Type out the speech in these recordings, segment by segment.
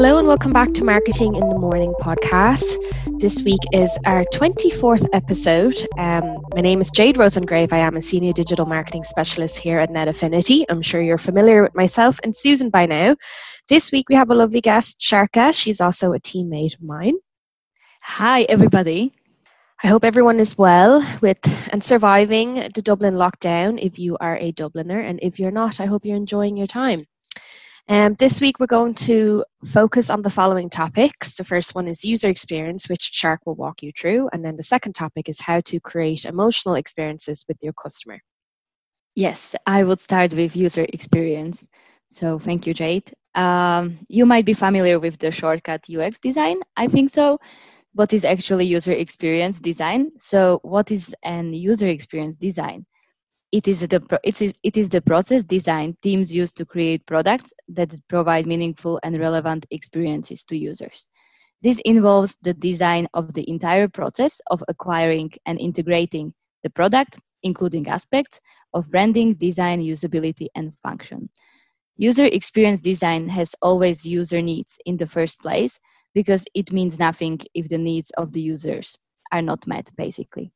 Hello and welcome back to Marketing in the Morning podcast. This week is our 24th episode. Um, my name is Jade Rosengrave. I am a senior digital marketing specialist here at Net Affinity. I'm sure you're familiar with myself and Susan by now. This week we have a lovely guest, Sharka. She's also a teammate of mine. Hi, everybody. I hope everyone is well with and surviving the Dublin lockdown if you are a Dubliner. And if you're not, I hope you're enjoying your time. Um, this week, we're going to focus on the following topics. The first one is user experience, which Sharka will walk you through. And then the second topic is how to create emotional experiences with your customer. Yes, I would start with user experience. So, thank you, Jade. Um, you might be familiar with the shortcut UX design. I think so. What is actually user experience design? So, what is an user experience design? It is the it is it is the process design teams use to create products that provide meaningful and relevant experiences to users. This involves the design of the entire process of acquiring and integrating the product including aspects of branding design usability and function. User experience design has always user needs in the first place because it means nothing if the needs of the users are not met basically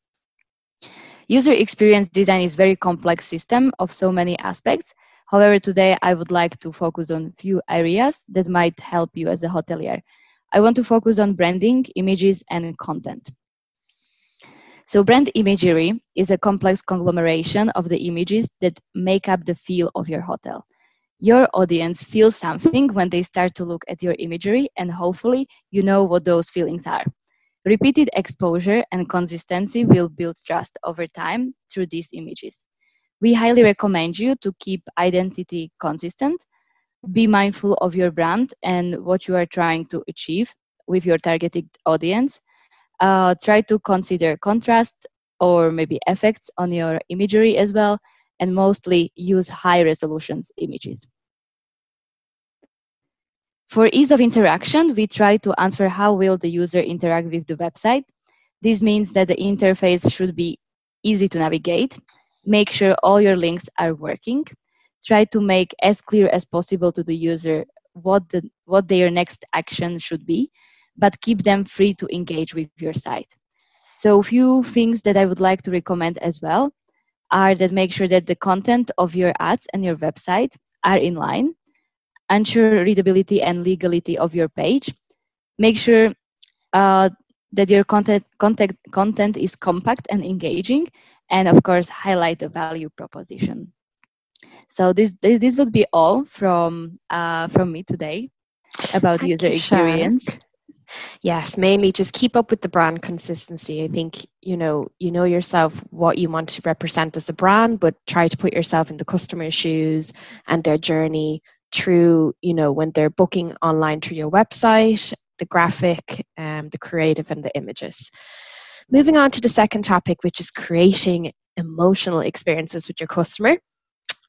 User experience design is very complex system of so many aspects. However, today I would like to focus on few areas that might help you as a hotelier. I want to focus on branding, images, and content. So brand imagery is a complex conglomeration of the images that make up the feel of your hotel. Your audience feels something when they start to look at your imagery and hopefully you know what those feelings are. Repeated exposure and consistency will build trust over time through these images. We highly recommend you to keep identity consistent, be mindful of your brand and what you are trying to achieve with your targeted audience. Uh, try to consider contrast or maybe effects on your imagery as well, and mostly use high resolutions images. For ease of interaction, we try to answer how will the user interact with the website. This means that the interface should be easy to navigate. Make sure all your links are working. Try to make as clear as possible to the user what, the, what their next action should be, but keep them free to engage with your site. So a few things that I would like to recommend as well are that make sure that the content of your ads and your website are in line ensure readability and legality of your page. Make sure uh, that your content, content, content is compact and engaging, and of course, highlight the value proposition. So this this, this would be all from uh, from me today about Thank user experience. Yes, mainly just keep up with the brand consistency. I think you know you know yourself what you want to represent as a brand, but try to put yourself in the customer's shoes and their journey through, you know, when they're booking online through your website, the graphic, um, the creative, and the images. Moving on to the second topic, which is creating emotional experiences with your customer.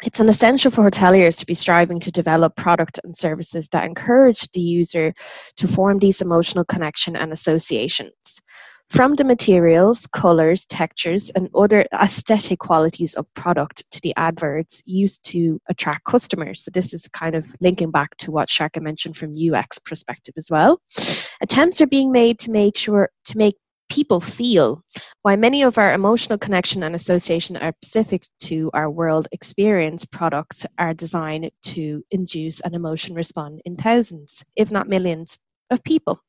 It's an essential for hoteliers to be striving to develop product and services that encourage the user to form these emotional connection and associations. From the materials, colors, textures, and other aesthetic qualities of product to the adverts used to attract customers. So this is kind of linking back to what Sharka mentioned from UX perspective as well. Attempts are being made to make sure to make people feel why many of our emotional connection and association are specific to our world experience products are designed to induce an emotion response in thousands if not millions of people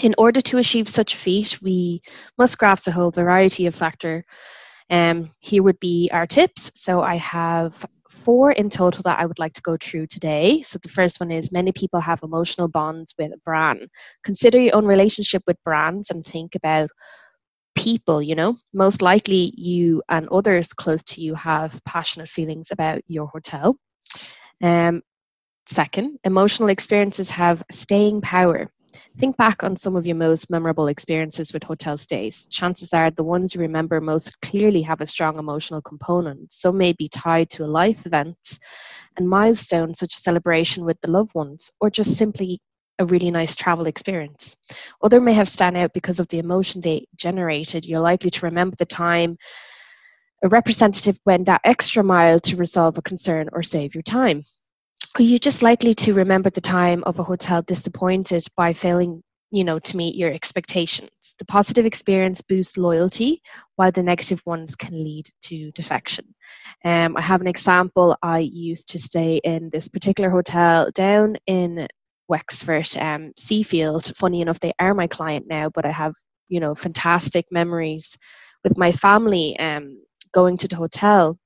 in order to achieve such a feat, we must grasp a whole variety of factor. Um, here would be our tips. So I have four in total that I would like to go through today. So the first one is many people have emotional bonds with brand. Consider your own relationship with brands and think about people, you know. Most likely you and others close to you have passionate feelings about your hotel. Um, second, emotional experiences have staying power. Think back on some of your most memorable experiences with hotel stays. Chances are the ones you remember most clearly have a strong emotional component. Some may be tied to a life event and milestones such as celebration with the loved ones, or just simply a really nice travel experience. Other may have stand out because of the emotion they generated. You're likely to remember the time a representative went that extra mile to resolve a concern or save your time. Are you just likely to remember the time of a hotel disappointed by failing you know to meet your expectations. The positive experience boosts loyalty while the negative ones can lead to defection. Um, i have an example. I used to stay in this particular hotel down in wexford um, seafield. Funny enough they are my client now but i have you know fantastic memories with my family um, going to the hotel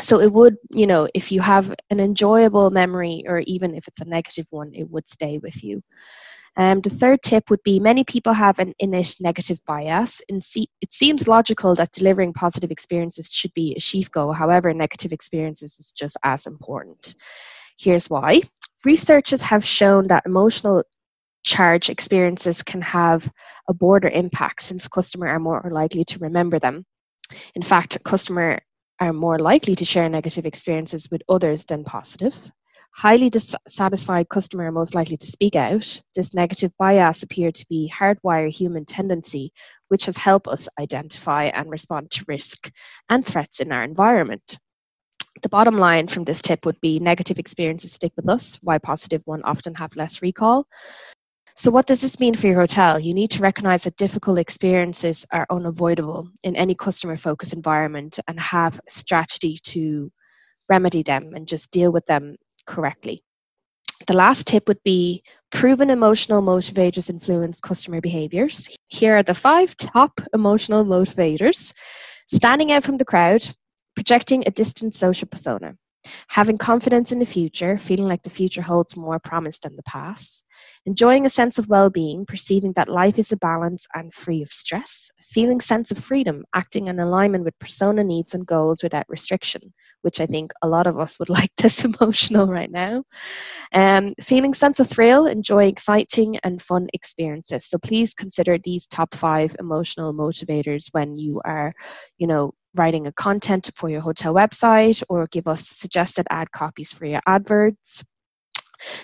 so it would you know if you have an enjoyable memory or even if it's a negative one it would stay with you um, the third tip would be many people have an innate negative bias. And see, it seems logical that delivering positive experiences should be a chief goal. However, negative experiences is just as important. Here's why. Researchers have shown that emotional charge experiences can have a broader impact since customers are more likely to remember them. In fact, customers are more likely to share negative experiences with others than positive. Highly dissatisfied customer are most likely to speak out. This negative bias appeared to be hardwired human tendency, which has helped us identify and respond to risk and threats in our environment. The bottom line from this tip would be negative experiences stick with us, why positive one often have less recall. So, what does this mean for your hotel? You need to recognize that difficult experiences are unavoidable in any customer focused environment and have strategy to remedy them and just deal with them correctly. The last tip would be proven emotional motivators influence customer behaviors. Here are the five top emotional motivators standing out from the crowd, projecting a distant social persona, having confidence in the future, feeling like the future holds more promise than the past, enjoying a sense of well-being, perceiving that life is a balance and free of stress, feeling sense of freedom, acting in alignment with persona needs and goals without restriction, which I think a lot of us would like this emotional right now. Um, feeling sense of thrill, enjoy exciting and fun experiences. So please consider these top five emotional motivators when you are, you know, writing a content for your hotel website or give us suggested ad copies for your adverts.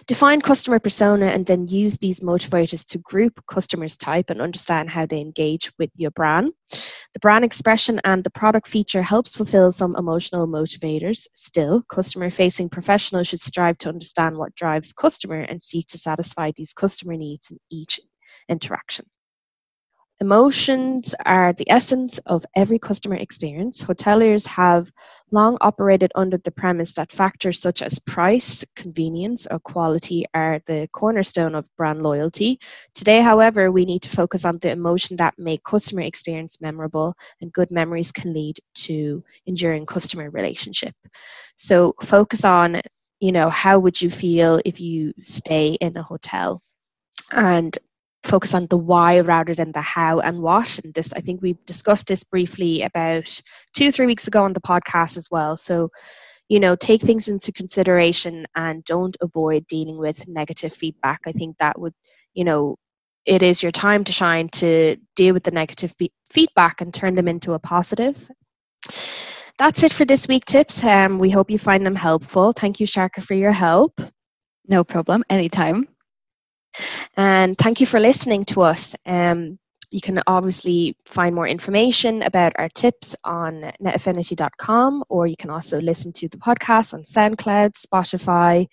Define customer persona and then use these motivators to group customers type and understand how they engage with your brand. The brand expression and the product feature helps fulfill some emotional motivators. Still, customer facing professionals should strive to understand what drives customer and seek to satisfy these customer needs in each interaction. Emotions are the essence of every customer experience. Hoteliers have long operated under the premise that factors such as price, convenience, or quality are the cornerstone of brand loyalty. Today, however, we need to focus on the emotion that make customer experience memorable, and good memories can lead to enduring customer relationship. So focus on, you know, how would you feel if you stay in a hotel? and focus on the why rather than the how and what. And this, I think we discussed this briefly about two, three weeks ago on the podcast as well. So, you know, take things into consideration and don't avoid dealing with negative feedback. I think that would, you know, it is your time to shine to deal with the negative fe- feedback and turn them into a positive. That's it for this week tips. Um, we hope you find them helpful. Thank you, Sharka, for your help. No problem. Anytime. And thank you for listening to us. Um, you can obviously find more information about our tips on netaffinity.com, or you can also listen to the podcast on SoundCloud, Spotify,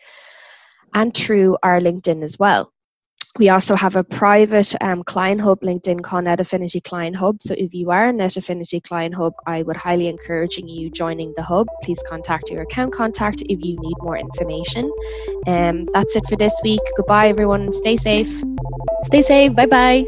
and through our LinkedIn as well. We also have a private um, client hub LinkedIn called Net Affinity Client Hub. So if you are a Net Affinity Client Hub, I would highly encourage you joining the hub. Please contact your account contact if you need more information. Um, that's it for this week. Goodbye, everyone. Stay safe. Stay safe. Bye bye.